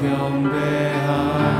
경배합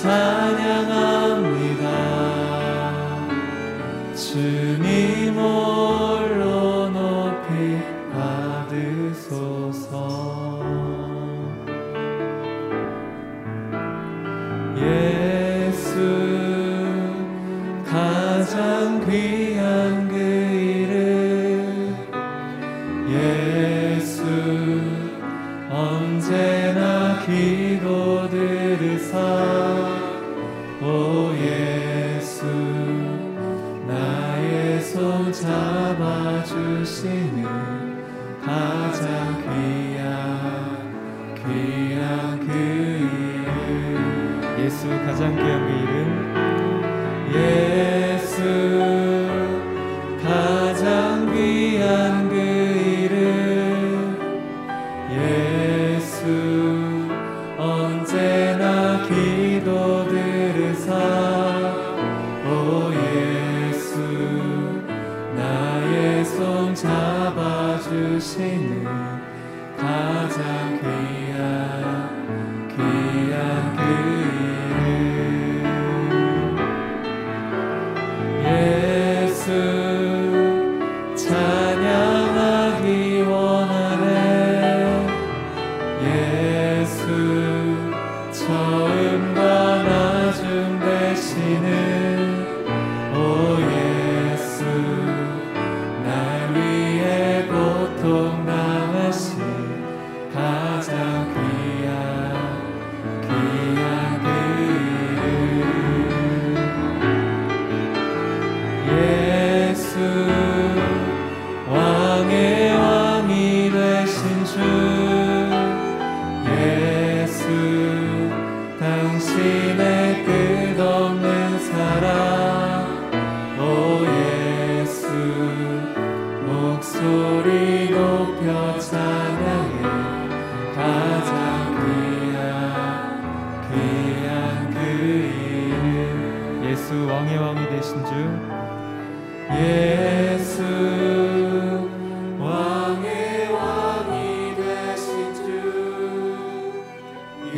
찬양합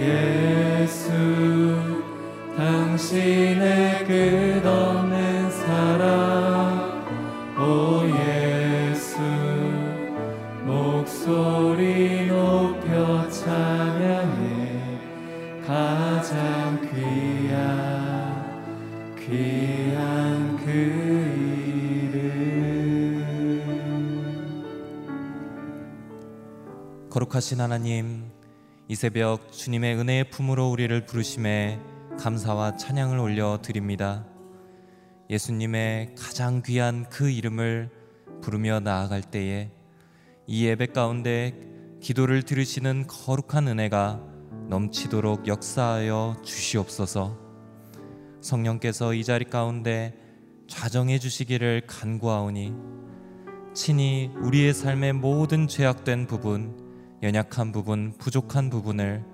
예수 당신의 끝없는 사랑. 오 예수 목소리 높여 찬양해. 가장 귀한 귀한 그 이름. 거룩하신 하나님, 이 새벽 주님의 은혜의 품으로 우리를 부르심에 감사와 찬양을 올려 드립니다. 예수님의 가장 귀한 그 이름을 부르며 나아갈 때에 이 예배 가운데 기도를 들으시는 거룩한 은혜가 넘치도록 역사하여 주시옵소서. 성령께서 이 자리 가운데 좌정해 주시기를 간구하오니 친히 우리의 삶의 모든 죄악된 부분, 연약한 부분, 부족한 부분을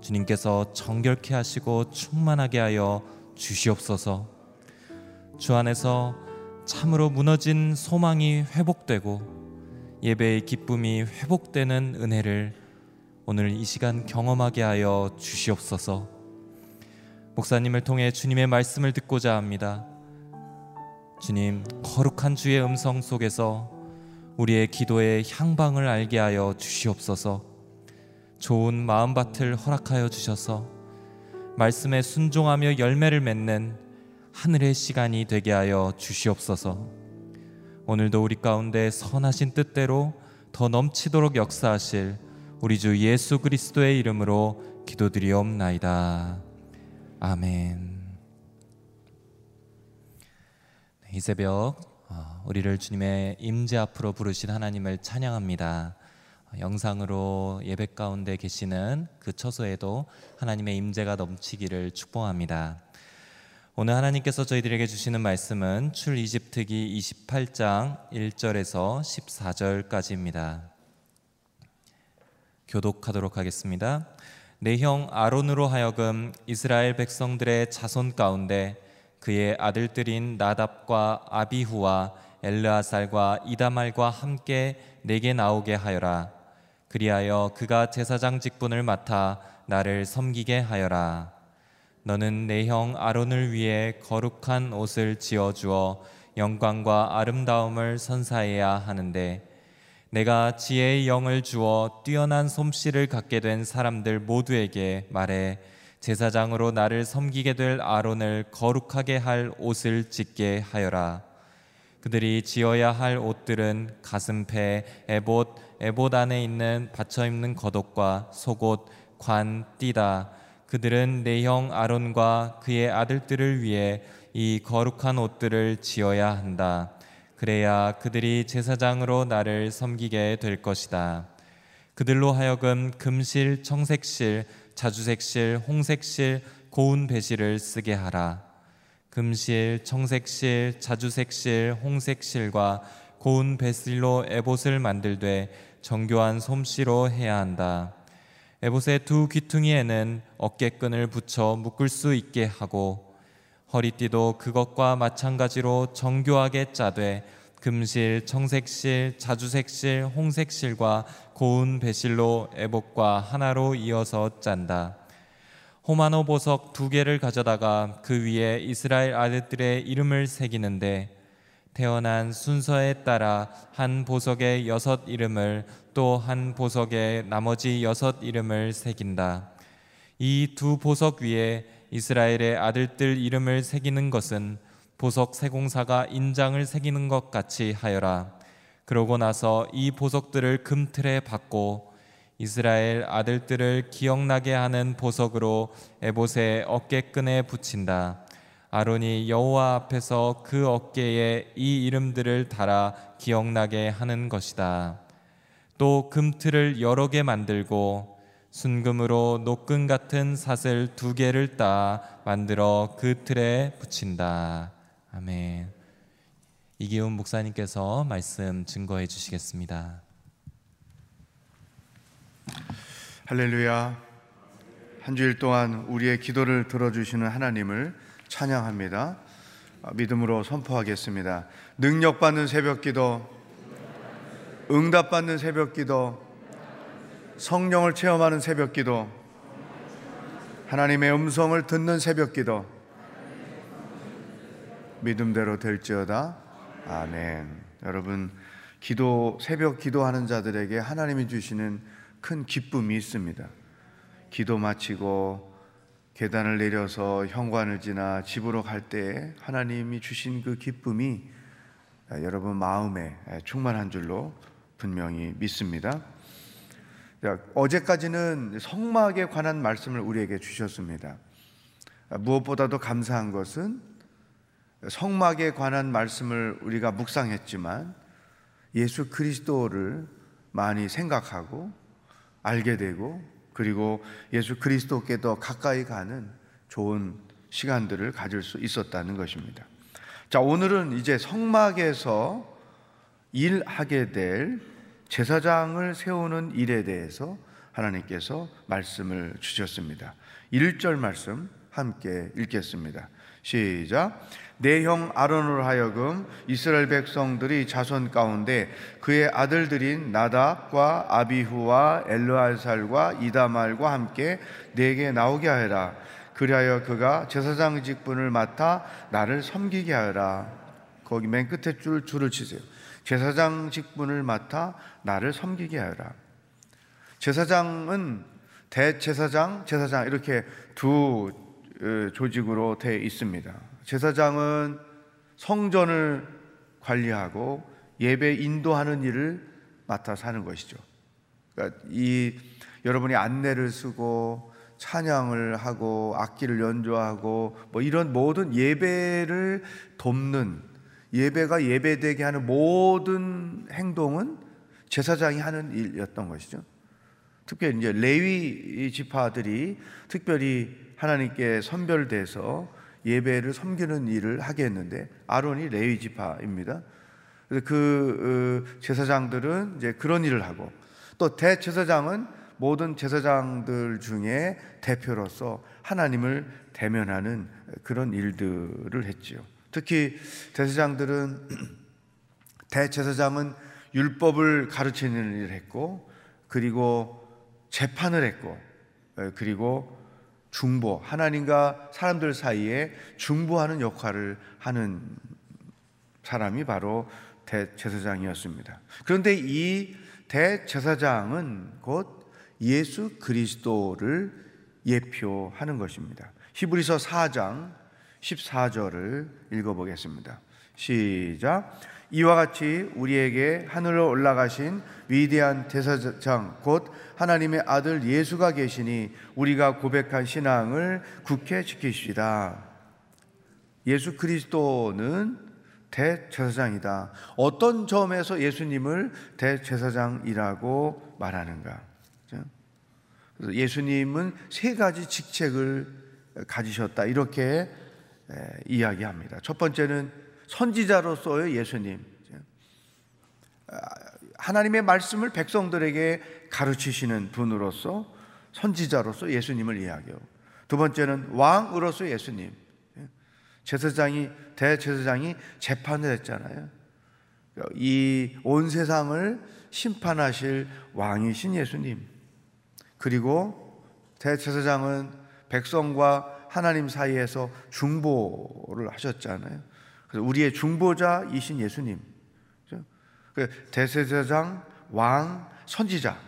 주님께서 정결케 하시고 충만하게 하여 주시옵소서. 주 안에서 참으로 무너진 소망이 회복되고 예배의 기쁨이 회복되는 은혜를 오늘 이 시간 경험하게 하여 주시옵소서. 목사님을 통해 주님의 말씀을 듣고자 합니다. 주님, 거룩한 주의 음성 속에서 우리의 기도의 향방을 알게 하여 주시옵소서. 좋은 마음밭을 허락하여 주셔서 말씀에 순종하며 열매를 맺는 하늘의 시간이 되게 하여 주시옵소서. 오늘도 우리 가운데 선하신 뜻대로 더 넘치도록 역사하실 우리 주 예수 그리스도의 이름으로 기도드리옵나이다. 아멘. 네, 이 새벽 어, 우리를 주님의 임재 앞으로 부르신 하나님을 찬양합니다. 어, 영상으로 예배 가운데 계시는 그 처소에도 하나님의 임재가 넘치기를 축복합니다. 오늘 하나님께서 저희들에게 주시는 말씀은 출 이집트기 28장 1절에서 14절까지입니다. 교독하도록 하겠습니다. 내 형 아론으로 하여금 이스라엘 백성들의 자손 가운데 그의 아들들인 나답과 아비후와 엘르아살과 이다말과 함께 내게 나오게 하여라. 그리하여 그가 제사장 직분을 맡아 나를 섬기게 하여라. 너는 내 형 아론을 위해 거룩한 옷을 지어 주어 영광과 아름다움을 선사해야 하는데 내가 지혜의 영을 주어 뛰어난 솜씨를 갖게 된 사람들 모두에게 말해 제사장으로 나를 섬기게 될 아론을 거룩하게 할 옷을 짓게 하여라. 그들이 지어야 할 옷들은 가슴패, 에봇, 에봇 안에 있는 받쳐 입는 겉옷과 속옷, 관, 띠다. 그들은 내 형 아론과 그의 아들들을 위해 이 거룩한 옷들을 지어야 한다. 그래야 그들이 제사장으로 나를 섬기게 될 것이다. 그들로 하여금 금실, 청색실, 자주색실, 홍색실, 고운 배실을 쓰게 하라. 금실, 청색실, 자주색실, 홍색실과 고운 배실로 에봇을 만들되 정교한 솜씨로 해야 한다. 에봇의 두 귀퉁이에는 어깨끈을 붙여 묶을 수 있게 하고 허리띠도 그것과 마찬가지로 정교하게 짜되 금실, 청색실, 자주색실, 홍색실과 고운 배실로 에봇과 하나로 이어서 짠다. 호마노 보석 두 개를 가져다가 그 위에 이스라엘 아들들의 이름을 새기는데 태어난 순서에 따라 한 보석의 여섯 이름을 또 한 보석의 나머지 여섯 이름을 새긴다. 이 두 보석 위에 이스라엘의 아들들 이름을 새기는 것은 보석 세공사가 인장을 새기는 것 같이 하여라. 그러고 나서 이 보석들을 금틀에 받고 이스라엘 아들들을 기억나게 하는 보석으로 에봇의 어깨끈에 붙인다. 아론이 여호와 앞에서 그 어깨에 이 이름들을 달아 기억나게 하는 것이다. 또 금틀을 여러 개 만들고 순금으로 녹근 같은 사슬 두 개를 따 만들어 그 틀에 붙인다. 아멘. 이기훈 목사님께서 말씀 증거해 주시겠습니다. 할렐루야. 한 주일 동안 우리의 기도를 들어주시는 하나님을 찬양합니다. 믿음으로 선포하겠습니다. 능력받는 새벽 기도, 응답받는 새벽 기도, 성령을 체험하는 새벽 기도, 하나님의 음성을 듣는 새벽 기도, 믿음대로 될지어다. 아멘. 여러분, 기도 새벽 기도하는 자들에게 하나님이 주시는 큰 기쁨이 있습니다. 기도 마치고 계단을 내려서 현관을 지나 집으로 갈 때 하나님이 주신 그 기쁨이 여러분 마음에 충만한 줄로 분명히 믿습니다. 어제까지는 성막에 관한 말씀을 우리에게 주셨습니다. 무엇보다도 감사한 것은 성막에 관한 말씀을 우리가 묵상했지만 예수 그리스도를 많이 생각하고 알게 되고 그리고 예수 그리스도께 더 가까이 가는 좋은 시간들을 가질 수 있었다는 것입니다. 자, 오늘은 이제 성막에서 일하게 될 제사장을 세우는 일에 대해서 하나님께서 말씀을 주셨습니다. 1절 말씀 함께 읽겠습니다. 시작. 내 형 아론으로 하여금 이스라엘 백성들이 자손 가운데 그의 아들들인 나답과 아비후와 엘르알살과 이다말과 함께 내게 나오게 하여라. 그리하여 그가 제사장 직분을 맡아 나를 섬기게 하여라. 거기 맨 끝에 줄 줄을 치세요. 제사장 직분을 맡아 나를 섬기게 하여라. 제사장은 대제사장, 제사장 이렇게 두 조직으로 되어 있습니다. 제사장은 성전을 관리하고 예배 인도하는 일을 맡아서 하는 것이죠. 그러니까 이 여러분이 안내를 쓰고 찬양을 하고 악기를 연주하고 뭐 이런 모든 예배를 돕는 예배가 예배되게 하는 모든 행동은 제사장이 하는 일이었던 것이죠. 특별히 이제 레위 지파들이 특별히 하나님께 선별돼서 예배를 섬기는 일을 하게 했는데 아론이 레위 지파입니다. 그 어, 제사장들은 이제 그런 일을 하고 또 대제사장은 모든 제사장들 중에 대표로서 하나님을 대면하는 그런 일들을 했지요. 특히 대제사장들은 대제사장은 율법을 가르치는 일을 했고 그리고 재판을 했고 그리고 중보, 하나님과 사람들 사이에 중보하는 역할을 하는 사람이 바로 대제사장이었습니다. 그런데 이 대제사장은 곧 예수 그리스도를 예표하는 것입니다. 히브리서 4장 14절을 읽어보겠습니다. 시작. 이와 같이 우리에게 하늘로 올라가신 위대한 대사장 곧 하나님의 아들 예수가 계시니 우리가 고백한 신앙을 굳게 지키시다. 예수 그리스도는 대제사장이다. 어떤 점에서 예수님을 대제사장이라고 말하는가? 예수님은 세 가지 직책을 가지셨다. 이렇게 이야기합니다. 첫 번째는 선지자로서의 예수님. 아, 하나님의 말씀을 백성들에게 가르치시는 분으로서 선지자로서 예수님을 이야기하고 두 번째는 왕으로서 예수님. 제사장이 대제사장이 재판을 했잖아요. 이 온 세상을 심판하실 왕이신 예수님. 그리고 대제사장은 백성과 하나님 사이에서 중보를 하셨잖아요. 우리의 중보자이신 예수님, 그 대제사장, 왕, 선지자.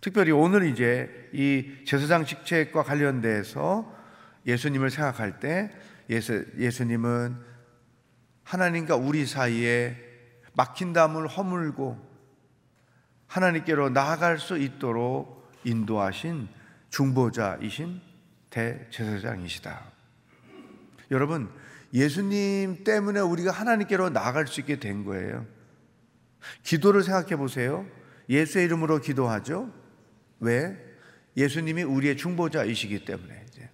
특별히 오늘 이제 이 제사장 직책과 관련돼서 예수님을 생각할 때 예수, 예수님은 하나님과 우리 사이에 막힌 담을 허물고 하나님께로 나아갈 수 있도록 인도하신 중보자이신 대제사장이시다. 여러분, 예수님 때문에 우리가 하나님께로 나아갈 수 있게 된 거예요. 기도를 생각해 보세요. 예수의 이름으로 기도하죠. 왜? 예수님이 우리의 중보자이시기 때문에 이제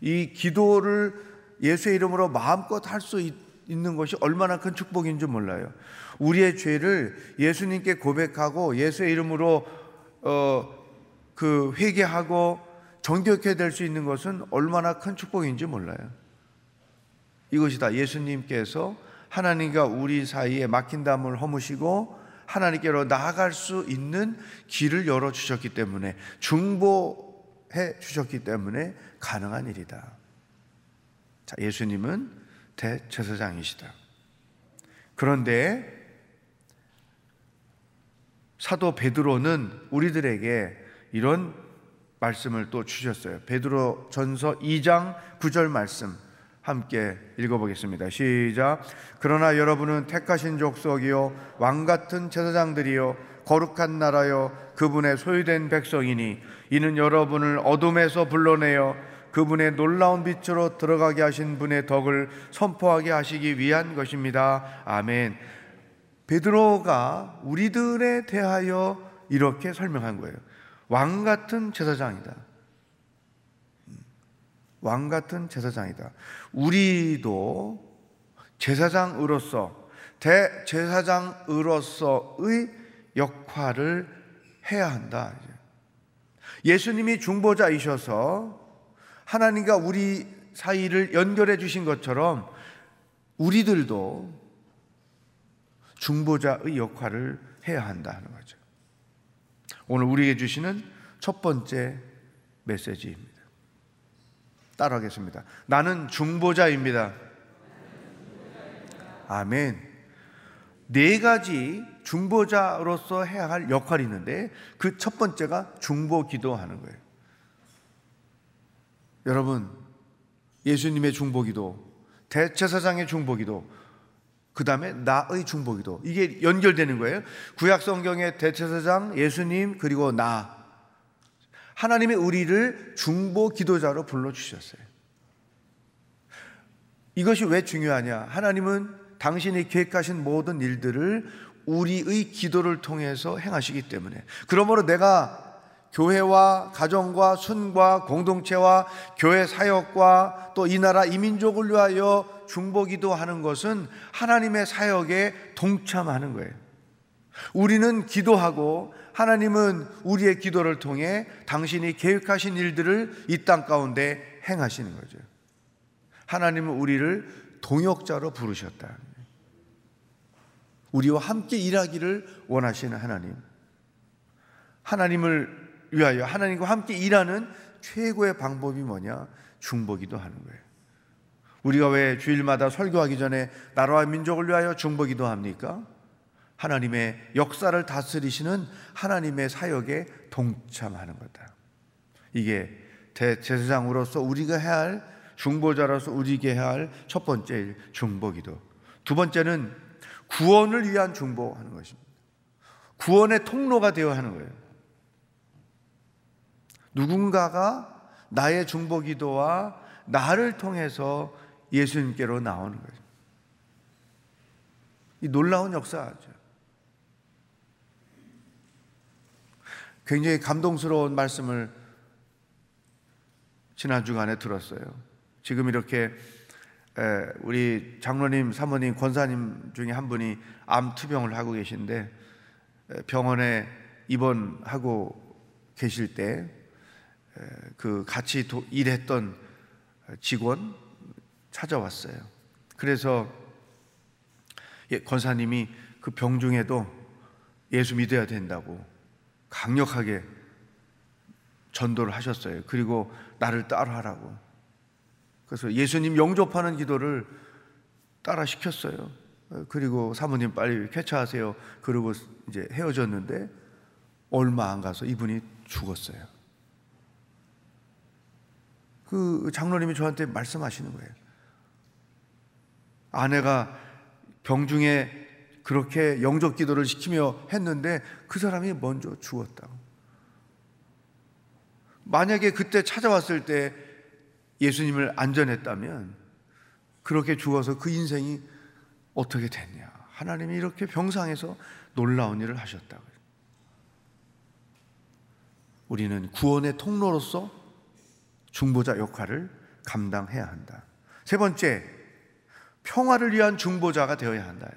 이 기도를 예수의 이름으로 마음껏 할 수 있는 것이 얼마나 큰 축복인 줄 몰라요. 우리의 죄를 예수님께 고백하고 예수의 이름으로 어, 그 회개하고 정결케 될 수 있는 것은 얼마나 큰 축복인지 몰라요. 이것이다. 예수님께서 하나님과 우리 사이에 막힌 담을 허무시고 하나님께로 나아갈 수 있는 길을 열어 주셨기 때문에 중보해 주셨기 때문에 가능한 일이다. 자, 예수님은 대제사장이시다. 그런데 사도 베드로는 우리들에게 이런 말씀을 또 주셨어요. 베드로 전서 2장 9절 말씀 함께 읽어보겠습니다. 시작. 그러나 여러분은 택하신 족속이요 왕 같은 제사장들이요 거룩한 나라요 그분의 소유된 백성이니 이는 여러분을 어둠에서 불러내어 그분의 놀라운 빛으로 들어가게 하신 분의 덕을 선포하게 하시기 위한 것입니다. 아멘. 베드로가 우리들에 대하여 이렇게 설명한 거예요. 왕 같은 제사장이다. 왕 같은 제사장이다. 우리도 제사장으로서 대제사장으로서의 역할을 해야 한다. 예수님이 중보자이셔서 하나님과 우리 사이를 연결해 주신 것처럼 우리들도 중보자의 역할을 해야 한다 하는 거죠. 오늘 우리에게 주시는 첫 번째 메시지입니다. 따라하겠습니다. 나는 중보자입니다. 아멘. 네 가지 중보자로서 해야 할 역할이 있는데 그 첫 번째가 중보 기도하는 거예요. 여러분, 예수님의 중보 기도, 대체사장의 중보 기도, 그 다음에 나의 중보 기도 이게 연결되는 거예요. 구약 성경의 대체사장 예수님 그리고 나 하나님의 우리를 중보 기도자로 불러 주셨어요. 이것이 왜 중요하냐? 하나님은 당신이 계획하신 모든 일들을 우리의 기도를 통해서 행하시기 때문에 그러므로 내가 교회와 가정과 순과 공동체와 교회 사역과 또 이 나라 이민족을 위하여 중보기도 하는 것은 하나님의 사역에 동참하는 거예요. 우리는 기도하고 하나님은 우리의 기도를 통해 당신이 계획하신 일들을 이 땅 가운데 행하시는 거죠. 하나님은 우리를 동역자로 부르셨다. 우리와 함께 일하기를 원하시는 하나님. 하나님을 위하여 하나님과 함께 일하는 최고의 방법이 뭐냐? 중보기도 하는 거예요. 우리가 왜 주일마다 설교하기 전에 나라와 민족을 위하여 중보기도 합니까? 하나님의 역사를 다스리시는 하나님의 사역에 동참하는 거다. 이게 대제사장으로서 우리가 해야 할 중보자로서 우리에게 해야 할 첫 번째 중보기도. 두 번째는 구원을 위한 중보하는 것입니다. 구원의 통로가 되어 하는 거예요. 누군가가 나의 중보 기도와 나를 통해서 예수님께로 나오는 거죠. 이 놀라운 역사죠. 굉장히 감동스러운 말씀을 지난 주간에 들었어요. 지금 이렇게 우리 장로님, 사모님, 권사님 중에 한 분이 암 투병을 하고 계신데 병원에 입원하고 계실 때 그 같이 일했던 직원 찾아왔어요. 그래서 예, 권사님이 그 병 중에도 예수 믿어야 된다고 강력하게 전도를 하셨어요. 그리고 나를 따라하라고. 그래서 예수님 영접하는 기도를 따라 시켰어요. 그리고 사모님 빨리 쾌차하세요. 그리고 이제 헤어졌는데 얼마 안 가서 이분이 죽었어요. 그 장로님이 저한테 말씀하시는 거예요. 아내가 병중에 그렇게 영적 기도를 시키며 했는데 그 사람이 먼저 죽었다고. 만약에 그때 찾아왔을 때 예수님을 안전했다면 그렇게 죽어서 그 인생이 어떻게 됐냐. 하나님이 이렇게 병상에서 놀라운 일을 하셨다고. 우리는 구원의 통로로서 중보자 역할을 감당해야 한다. 세 번째, 평화를 위한 중보자가 되어야 한다.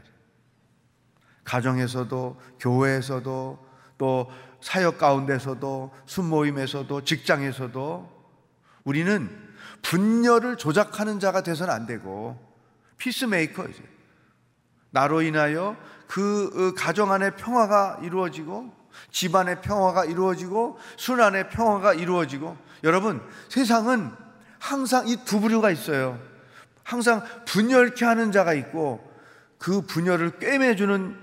가정에서도, 교회에서도, 또 사역 가운데서도, 순모임에서도, 직장에서도 우리는 분열을 조작하는 자가 돼서는 안 되고 피스메이커이죠. 나로 인하여 그 가정 안에 평화가 이루어지고 집안의 평화가 이루어지고 순환의 평화가 이루어지고 여러분 세상은 항상 이 두 부류가 있어요. 항상 분열케 하는 자가 있고 그 분열을 꿰매주는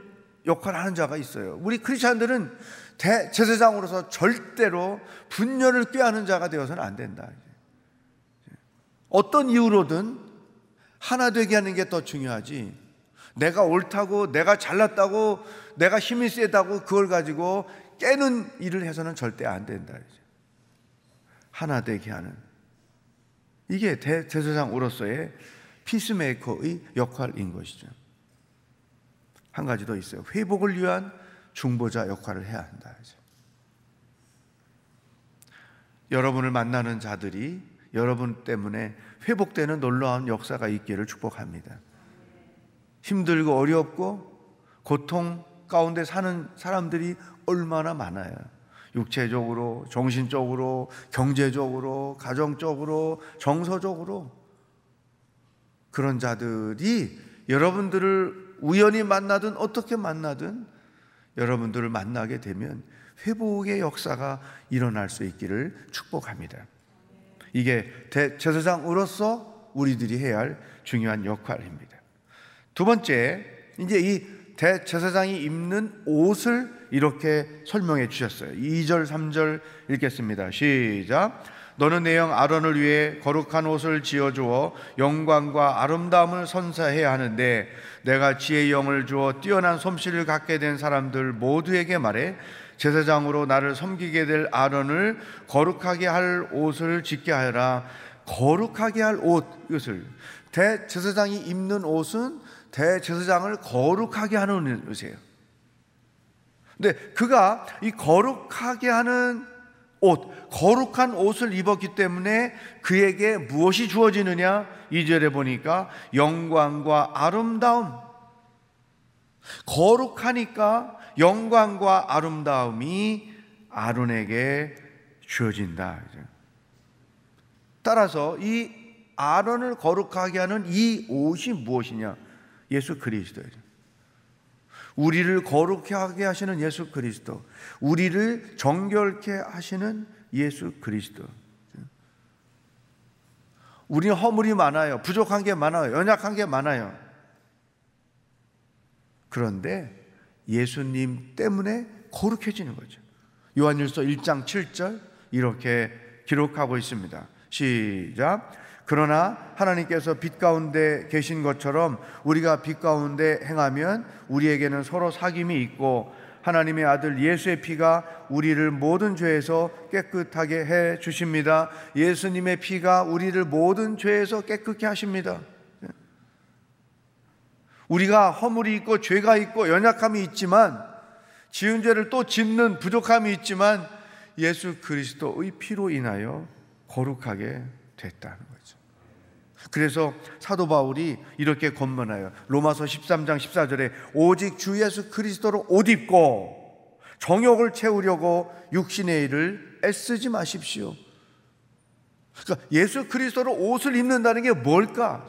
역할을 하는 자가 있어요. 우리 크리스천들은 제사장으로서 절대로 분열을 꾀하는 자가 되어서는 안 된다. 어떤 이유로든 하나 되게 하는 게 더 중요하지. 내가 옳다고, 내가 잘났다고, 내가 힘이 세다고 그걸 가지고 깨는 일을 해서는 절대 안 된다. 하나 되게 하는. 이게 대제사장으로서의 피스메이커의 역할인 것이죠. 한 가지 더 있어요. 회복을 위한 중보자 역할을 해야 한다. 여러분을 만나는 자들이 여러분 때문에 회복되는 놀라운 역사가 있기를 축복합니다. 힘들고 어렵고 고통 가운데 사는 사람들이 얼마나 많아요. 육체적으로, 정신적으로, 경제적으로, 가정적으로, 정서적으로 그런 자들이 여러분들을 우연히 만나든 어떻게 만나든 여러분들을 만나게 되면 회복의 역사가 일어날 수 있기를 축복합니다. 이게 제사장으로서 우리들이 해야 할 중요한 역할입니다. 두 번째, 이제 이 대제사장이 입는 옷을 이렇게 설명해 주셨어요. 2절, 3절 읽겠습니다. 시작. 너는 내 형 아론을 위해 거룩한 옷을 지어 주어 영광과 아름다움을 선사해야 하는데 내가 지혜의 영을 주어 뛰어난 솜씨를 갖게 된 사람들 모두에게 말해 제사장으로 나를 섬기게 될 아론을 거룩하게 할 옷을 짓게 하라. 거룩하게 할 옷, 이것을 대제사장이 입는 옷은 대제사장을 거룩하게 하는 옷이에요. 근데 그가 이 거룩하게 하는 옷, 거룩한 옷을 입었기 때문에 그에게 무엇이 주어지느냐? 2절에 보니까 영광과 아름다움. 거룩하니까 영광과 아름다움이 아론에게 주어진다. 따라서 이 아론을 거룩하게 하는 이 옷이 무엇이냐? 예수 그리스도예요. 우리를 거룩하게 하시는 예수 그리스도, 우리를 정결케 하시는 예수 그리스도. 우리는 허물이 많아요. 부족한 게 많아요. 연약한 게 많아요. 그런데 예수님 때문에 거룩해지는 거죠. 요한일서 1장 7절 이렇게 기록하고 있습니다. 시작. 그러나 하나님께서 빛 가운데 계신 것처럼 우리가 빛 가운데 행하면 우리에게는 서로 사귐이 있고 하나님의 아들 예수의 피가 우리를 모든 죄에서 깨끗하게 해 주십니다. 예수님의 피가 우리를 모든 죄에서 깨끗게 하십니다. 우리가 허물이 있고 죄가 있고 연약함이 있지만 지은 죄를 또 짓는 부족함이 있지만 예수 그리스도의 피로 인하여 거룩하게 됐다는 거죠. 그래서 사도 바울이 이렇게 권면하여 로마서 13장 14절에 오직 주 예수 그리스도로 옷 입고 정욕을 채우려고 육신의 일을 애쓰지 마십시오. 그러니까 예수 그리스도로 옷을 입는다는 게 뭘까?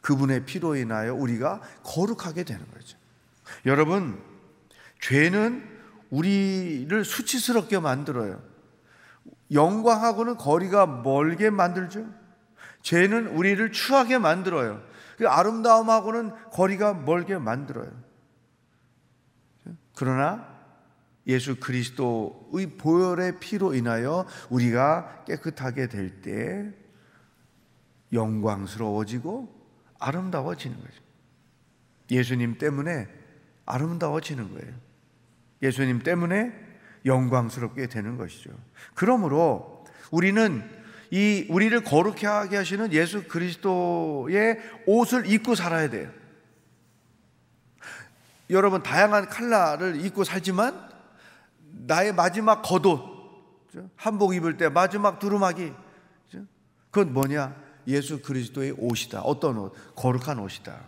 그분의 피로 인하여 우리가 거룩하게 되는 거죠. 여러분, 죄는 우리를 수치스럽게 만들어요. 영광하고는 거리가 멀게 만들죠. 죄는 우리를 추하게 만들어요. 그 아름다움하고는 거리가 멀게 만들어요. 그러나 예수 그리스도의 보혈의 피로 인하여 우리가 깨끗하게 될 때 영광스러워지고 아름다워지는 거죠. 예수님 때문에 아름다워지는 거예요. 예수님 때문에 영광스럽게 되는 것이죠. 그러므로 우리는 이 우리를 거룩해 하게 하시는 예수 그리스도의 옷을 입고 살아야 돼요. 여러분 다양한 칼라를 입고 살지만 나의 마지막 겉옷 한복 입을 때 마지막 두루마기 그건 뭐냐? 예수 그리스도의 옷이다. 어떤 옷? 거룩한 옷이다.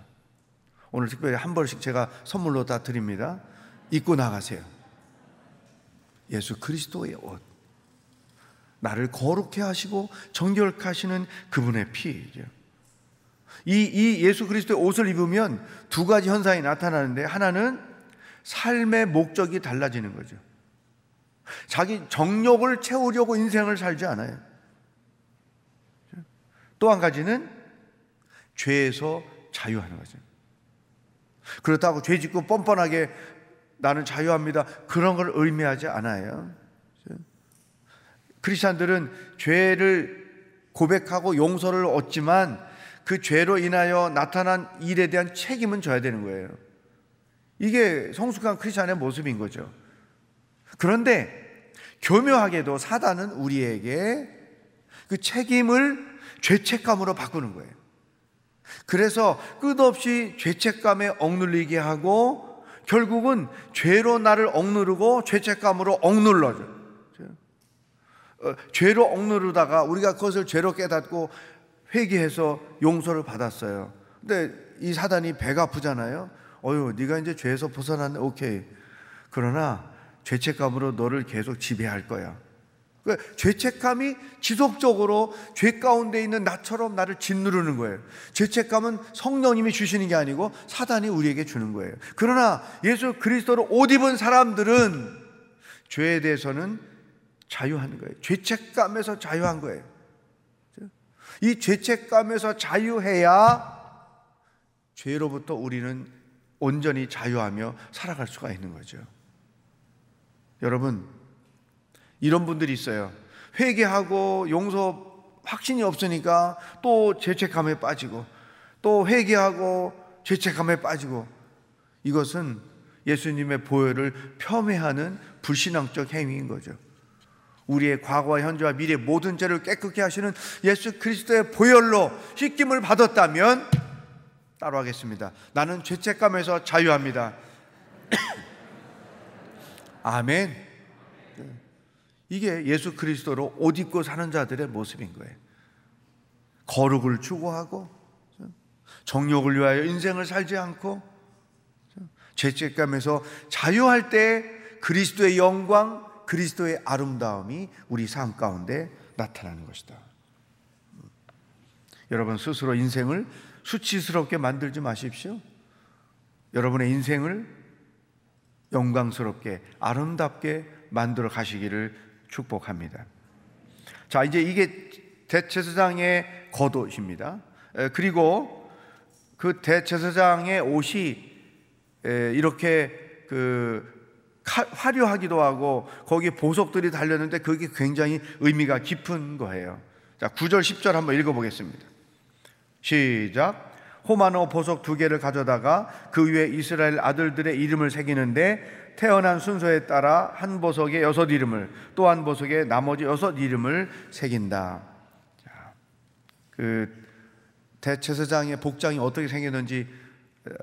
오늘 특별히 한 벌씩 제가 선물로 다 드립니다. 입고 나가세요. 예수 그리스도의 옷. 나를 거룩해 하시고 정결케 하시는 그분의 피죠. 이, 이 예수 그리스도의 옷을 입으면 두 가지 현상이 나타나는데 하나는 삶의 목적이 달라지는 거죠. 자기 정욕을 채우려고 인생을 살지 않아요. 또 한 가지는 죄에서 자유하는 거죠. 그렇다고 죄 짓고 뻔뻔하게 나는 자유합니다. 그런 걸 의미하지 않아요. 크리스천들은 죄를 고백하고 용서를 얻지만 그 죄로 인하여 나타난 일에 대한 책임은 져야 되는 거예요. 이게 성숙한 크리스천의 모습인 거죠. 그런데 교묘하게도 사단은 우리에게 그 책임을 죄책감으로 바꾸는 거예요. 그래서 끝없이 죄책감에 억눌리게 하고 결국은 죄로 나를 억누르고 죄책감으로 억눌러줘. 어, 죄로 억누르다가 우리가 그것을 죄로 깨닫고 회개해서 용서를 받았어요. 근데 이 사단이 배가 아프잖아요. 어유, 네가 이제 죄에서 벗어났네. 오케이. 그러나 죄책감으로 너를 계속 지배할 거야. 그러니까 죄책감이 지속적으로 죄 가운데 있는 나처럼 나를 짓누르는 거예요. 죄책감은 성령님이 주시는 게 아니고 사단이 우리에게 주는 거예요. 그러나 예수 그리스도로 옷 입은 사람들은 죄에 대해서는 자유한 거예요. 죄책감에서 자유한 거예요. 이 죄책감에서 자유해야 죄로부터 우리는 온전히 자유하며 살아갈 수가 있는 거죠. 여러분, 이런 분들이 있어요. 회개하고 용서 확신이 없으니까 또 죄책감에 빠지고 또 회개하고 죄책감에 빠지고 이것은 예수님의 보혈을 폄훼하는 불신앙적 행위인 거죠. 우리의 과거와 현재와 미래 모든 죄를 깨끗게 하시는 예수 그리스도의 보혈로 씻김을 받았다면 따로 하겠습니다. 나는 죄책감에서 자유합니다. 아멘. 이게 예수 그리스도로 옷 입고 사는 자들의 모습인 거예요. 거룩을 추구하고 정욕을 위하여 인생을 살지 않고 죄책감에서 자유할 때 그리스도의 영광, 그리스도의 아름다움이 우리 삶 가운데 나타나는 것이다. 여러분 스스로 인생을 수치스럽게 만들지 마십시오. 여러분의 인생을 영광스럽게 아름답게 만들어 가시기를 축복합니다. 자, 이제 이게 대체사장의 겉옷입니다. 그리고 그 대체사장의 옷이 이렇게 그 화려하기도 하고 거기에 보석들이 달렸는데 그게 굉장히 의미가 깊은 거예요. 자, 9절 10절 한번 읽어 보겠습니다. 시작. 호마노 보석 두 개를 가져다가 그 위에 이스라엘 아들들의 이름을 새기는데 태어난 순서에 따라 한 보석에 여섯 이름을 또 한 보석에 나머지 여섯 이름을 새긴다. 자, 그 대제사장의 복장이 어떻게 생겼는지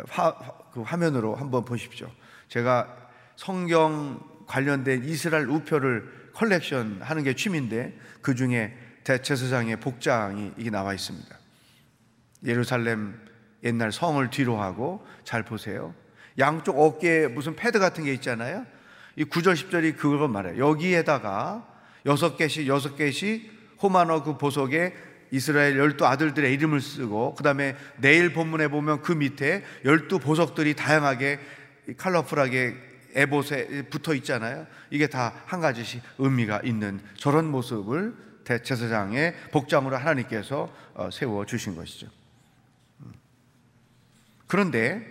화, 그 화면으로 한번 보십시오. 제가 성경 관련된 이스라엘 우표를 컬렉션 하는 게 취미인데 그 중에 대제사장의 복장이 이게 나와 있습니다. 예루살렘 옛날 성을 뒤로 하고 잘 보세요. 양쪽 어깨에 무슨 패드 같은 게 있잖아요. 이 9절 10절이 그걸 말해요. 여기에다가 여섯 개씩 여섯 개씩 호마노 그 보석에 이스라엘 열두 아들들의 이름을 쓰고 그다음에 내일 본문에 보면 그 밑에 열두 보석들이 다양하게 컬러풀하게 에봇에 붙어 있잖아요. 이게 다 한 가지씩 의미가 있는 저런 모습을 대제사장의 복장으로 하나님께서 어, 세워 주신 것이죠. 음. 그런데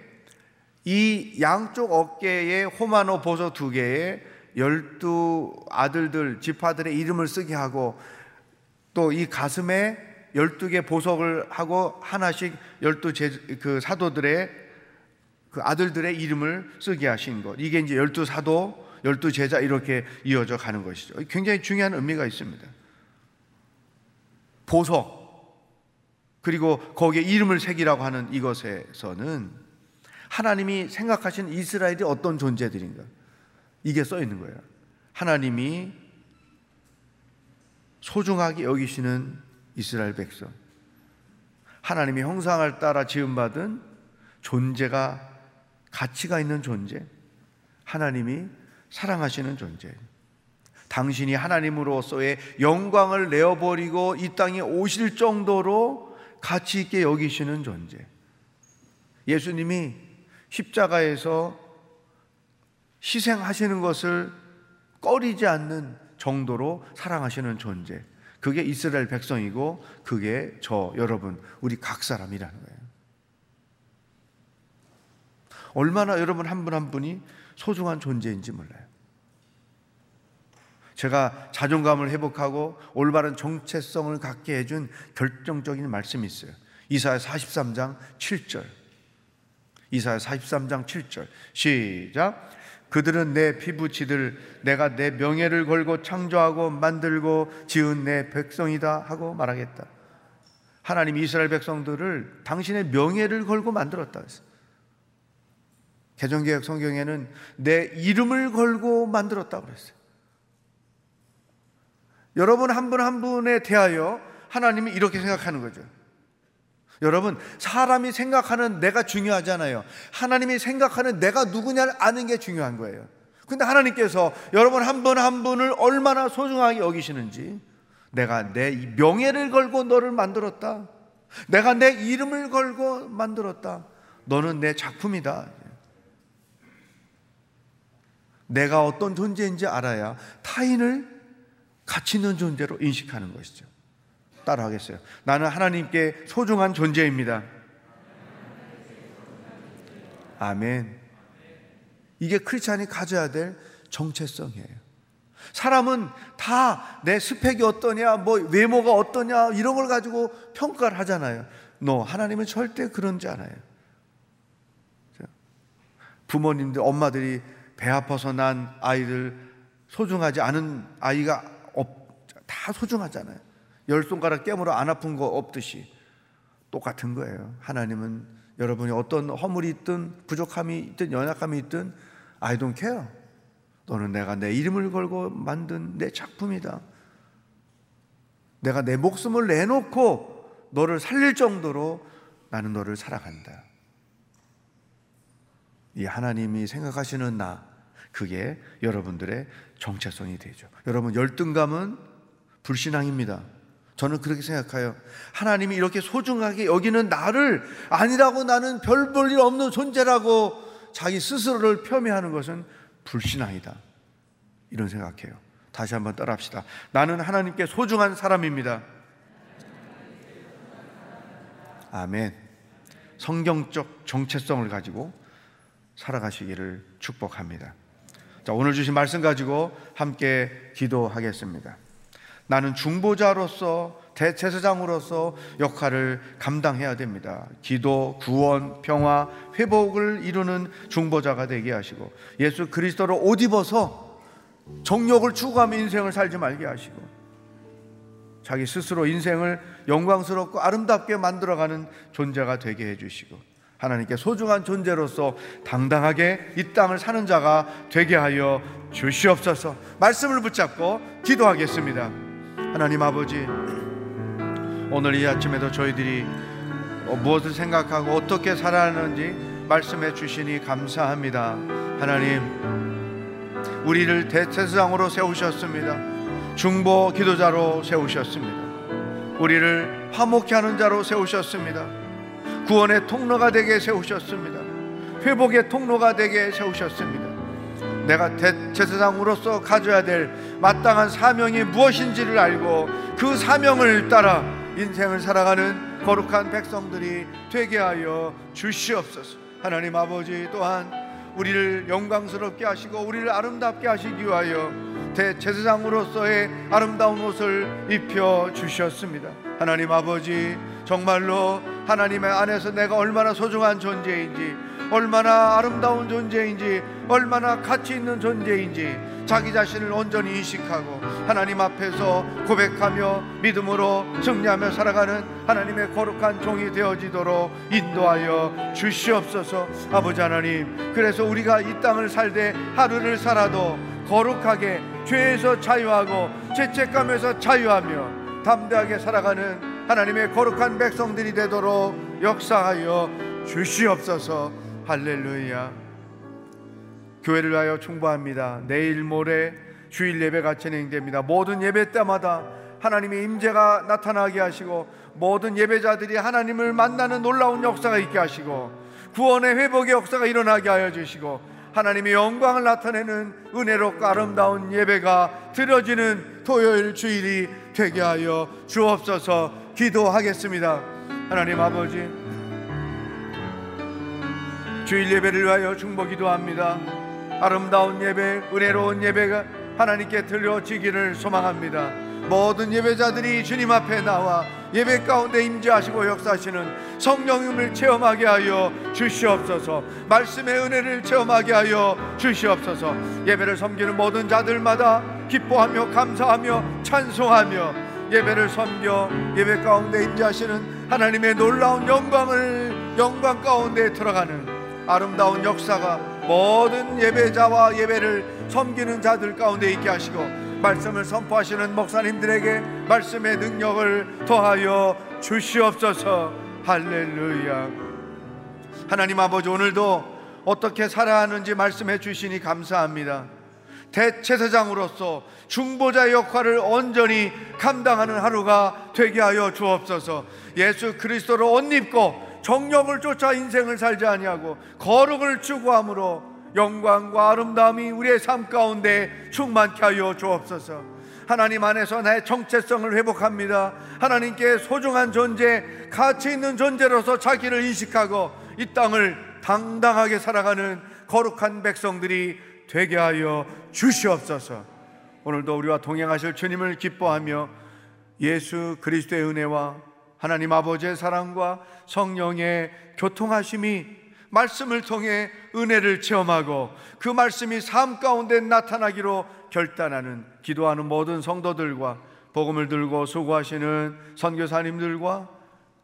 이 양쪽 어깨에 호마노 보석 두 개에 열두 아들들 지파들의 이름을 쓰게 하고 또 이 가슴에 열두 개 보석을 하고 하나씩 열두 그 사도들의 그 아들들의 이름을 쓰게 하신 것 이게 이제 열두 사도, 열두 제자 이렇게 이어져 가는 것이죠. 굉장히 중요한 의미가 있습니다. 보석 그리고 거기에 이름을 새기라고 하는 이것에서는 하나님이 생각하신 이스라엘이 어떤 존재들인가? 이게 써 있는 거예요. 하나님이 소중하게 여기시는 이스라엘 백성. 하나님의 형상을 따라 지음받은 존재가 가치가 있는 존재. 하나님이 사랑하시는 존재. 당신이 하나님으로서의 영광을 내어버리고 이 땅에 오실 정도로 가치 있게 여기시는 존재. 예수님이 십자가에서 희생하시는 것을 꺼리지 않는 정도로 사랑하시는 존재. 그게 이스라엘 백성이고 그게 저 여러분 우리 각 사람이라는 거예요. 얼마나 여러분 한분한 분이 소중한 존재인지 몰라요. 제가 자존감을 회복하고 올바른 정체성을 갖게 해준 결정적인 말씀이 있어요. 이사야 43장 7절. 이사야 43장 7절. 시작. 그들은 내 피부치들 내가 내 명예를 걸고 창조하고 만들고 지은 내 백성이다 하고 말하겠다. 하나님 이스라엘 백성들을 당신의 명예를 걸고 만들었다 했어요. 개정개혁 성경에는 내 이름을 걸고 만들었다고 그랬어요. 여러분 한분한 분에 대하여 하나님이 이렇게 생각하는 거죠. 여러분, 사람이 생각하는 내가 중요하잖아요. 하나님이 생각하는 내가 누구냐를 아는 게 중요한 거예요. 근데 하나님께서 여러분 한 분한 분을 얼마나 소중하게 여기시는지 내가 내 명예를 걸고 너를 만들었다. 내가 내 이름을 걸고 만들었다. 너는 내 작품이다. 내가 어떤 존재인지 알아야 타인을 가치 있는 존재로 인식하는 것이죠. 따라하겠어요. 나는 하나님께 소중한 존재입니다. 아멘. 이게 크리스찬이 가져야 될 정체성이에요. 사람은 다 내 스펙이 어떠냐, 뭐 외모가 어떠냐 이런 걸 가지고 평가를 하잖아요. 너 하나님은 절대 그런지 않아요. 부모님들, 엄마들이 배 아파서 난 아이들 소중하지 않은 아이가 다 소중하잖아요. 열 손가락 깨물어 안 아픈 거 없듯이 똑같은 거예요. 하나님은 여러분이 어떤 허물이 있든 부족함이 있든 연약함이 있든 I don't care. 너는 내가 내 이름을 걸고 만든 내 작품이다. 내가 내 목숨을 내놓고 너를 살릴 정도로 나는 너를 사랑한다. 이 하나님이 생각하시는 나, 그게 여러분들의 정체성이 되죠. 여러분, 열등감은 불신앙입니다. 저는 그렇게 생각해요. 하나님이 이렇게 소중하게 여기는 나를 아니라고 나는 별 볼 일 없는 존재라고 자기 스스로를 폄훼하는 것은 불신앙이다. 이런 생각해요. 다시 한번 따라합시다. 나는 하나님께 소중한 사람입니다. 아멘. 성경적 정체성을 가지고 살아가시기를 축복합니다. 자, 오늘 주신 말씀 가지고 함께 기도하겠습니다. 나는 중보자로서 대체사장으로서 역할을 감당해야 됩니다. 기도, 구원, 평화, 회복을 이루는 중보자가 되게 하시고 예수 그리스도로 옷 입어서 정욕을 추구하며 인생을 살지 말게 하시고 자기 스스로 인생을 영광스럽고 아름답게 만들어가는 존재가 되게 해주시고 하나님께 소중한 존재로서 당당하게 이 땅을 사는 자가 되게 하여 주시옵소서 말씀을 붙잡고 기도하겠습니다. 하나님 아버지 오늘 이 아침에도 저희들이 무엇을 생각하고 어떻게 살아가는지 말씀해 주시니 감사합니다. 하나님 우리를 대체사장으로 세우셨습니다. 중보 기도자로 세우셨습니다. 우리를 화목케 하는 자로 세우셨습니다. 구원의 통로가 되게 세우셨습니다. 회복의 통로가 되게 세우셨습니다. 내가 대제사장으로서 가져야 될 마땅한 사명이 무엇인지를 알고 그 사명을 따라 인생을 살아가는 거룩한 백성들이 되게 하여 주시옵소서. 하나님 아버지 또한 우리를 영광스럽게 하시고 우리를 아름답게 하시기 위하여 대제사장으로서의 아름다운 옷을 입혀 주셨습니다. 하나님 아버지 정말로 하나님의 안에서 내가 얼마나 소중한 존재인지 얼마나 아름다운 존재인지 얼마나 가치 있는 존재인지 자기 자신을 온전히 인식하고 하나님 앞에서 고백하며 믿음으로 승리하며 살아가는 하나님의 거룩한 종이 되어지도록 인도하여 주시옵소서 아버지 하나님. 그래서 우리가 이 땅을 살되 하루를 살아도 거룩하게 죄에서 자유하고 죄책감에서 자유하며 담대하게 살아가는 하나님의 거룩한 백성들이 되도록 역사하여 주시옵소서 할렐루야. 교회를 위하여 충고합니다. 내일 모레 주일 예배가 진행됩니다. 모든 예배 때마다 하나님의 임재가 나타나게 하시고 모든 예배자들이 하나님을 만나는 놀라운 역사가 있게 하시고 구원의 회복의 역사가 일어나게 하여 주시고 하나님의 영광을 나타내는 은혜롭고 아름다운 예배가 드려지는 토요일 주일이 되게 하여 주옵소서 기도하겠습니다. 하나님 아버지 주일 예배를 위하여 중보 기도합니다. 아름다운 예배, 은혜로운 예배가 하나님께 들려지기를 소망합니다. 모든 예배자들이 주님 앞에 나와 예배 가운데 임재하시고 역사하시는 성령님을 체험하게 하여 주시옵소서. 말씀의 은혜를 체험하게 하여 주시옵소서. 예배를 섬기는 모든 자들마다 기뻐하며 감사하며 찬송하며 예배를 섬겨 예배 가운데 임재하시는 하나님의 놀라운 영광을 영광 가운데 들어가는 아름다운 역사가 모든 예배자와 예배를 섬기는 자들 가운데 있게 하시고 말씀을 선포하시는 목사님들에게 말씀의 능력을 더하여 주시옵소서. 할렐루야. 하나님 아버지 오늘도 어떻게 살아야 하는지 말씀해 주시니 감사합니다 대체사장으로서 중보자 역할을 온전히 감당하는 하루가 되게 하여 주옵소서 예수 그리스도로 옷 입고 정력을 쫓아 인생을 살지 아니하고 거룩을 추구함으로 영광과 아름다움이 우리의 삶 가운데 충만케 하여 주옵소서. 하나님 안에서 나의 정체성을 회복합니다. 하나님께 소중한 존재, 가치 있는 존재로서 자기를 인식하고 이 땅을 당당하게 살아가는 거룩한 백성들이 되게 하여 주시옵소서. 오늘도 우리와 동행하실 주님을 기뻐하며 예수 그리스도의 은혜와 하나님 아버지의 사랑과 성령의 교통하심이 말씀을 통해 은혜를 체험하고 그 말씀이 삶 가운데 나타나기로 결단하는 기도하는 모든 성도들과 복음을 들고 수고하시는 선교사님들과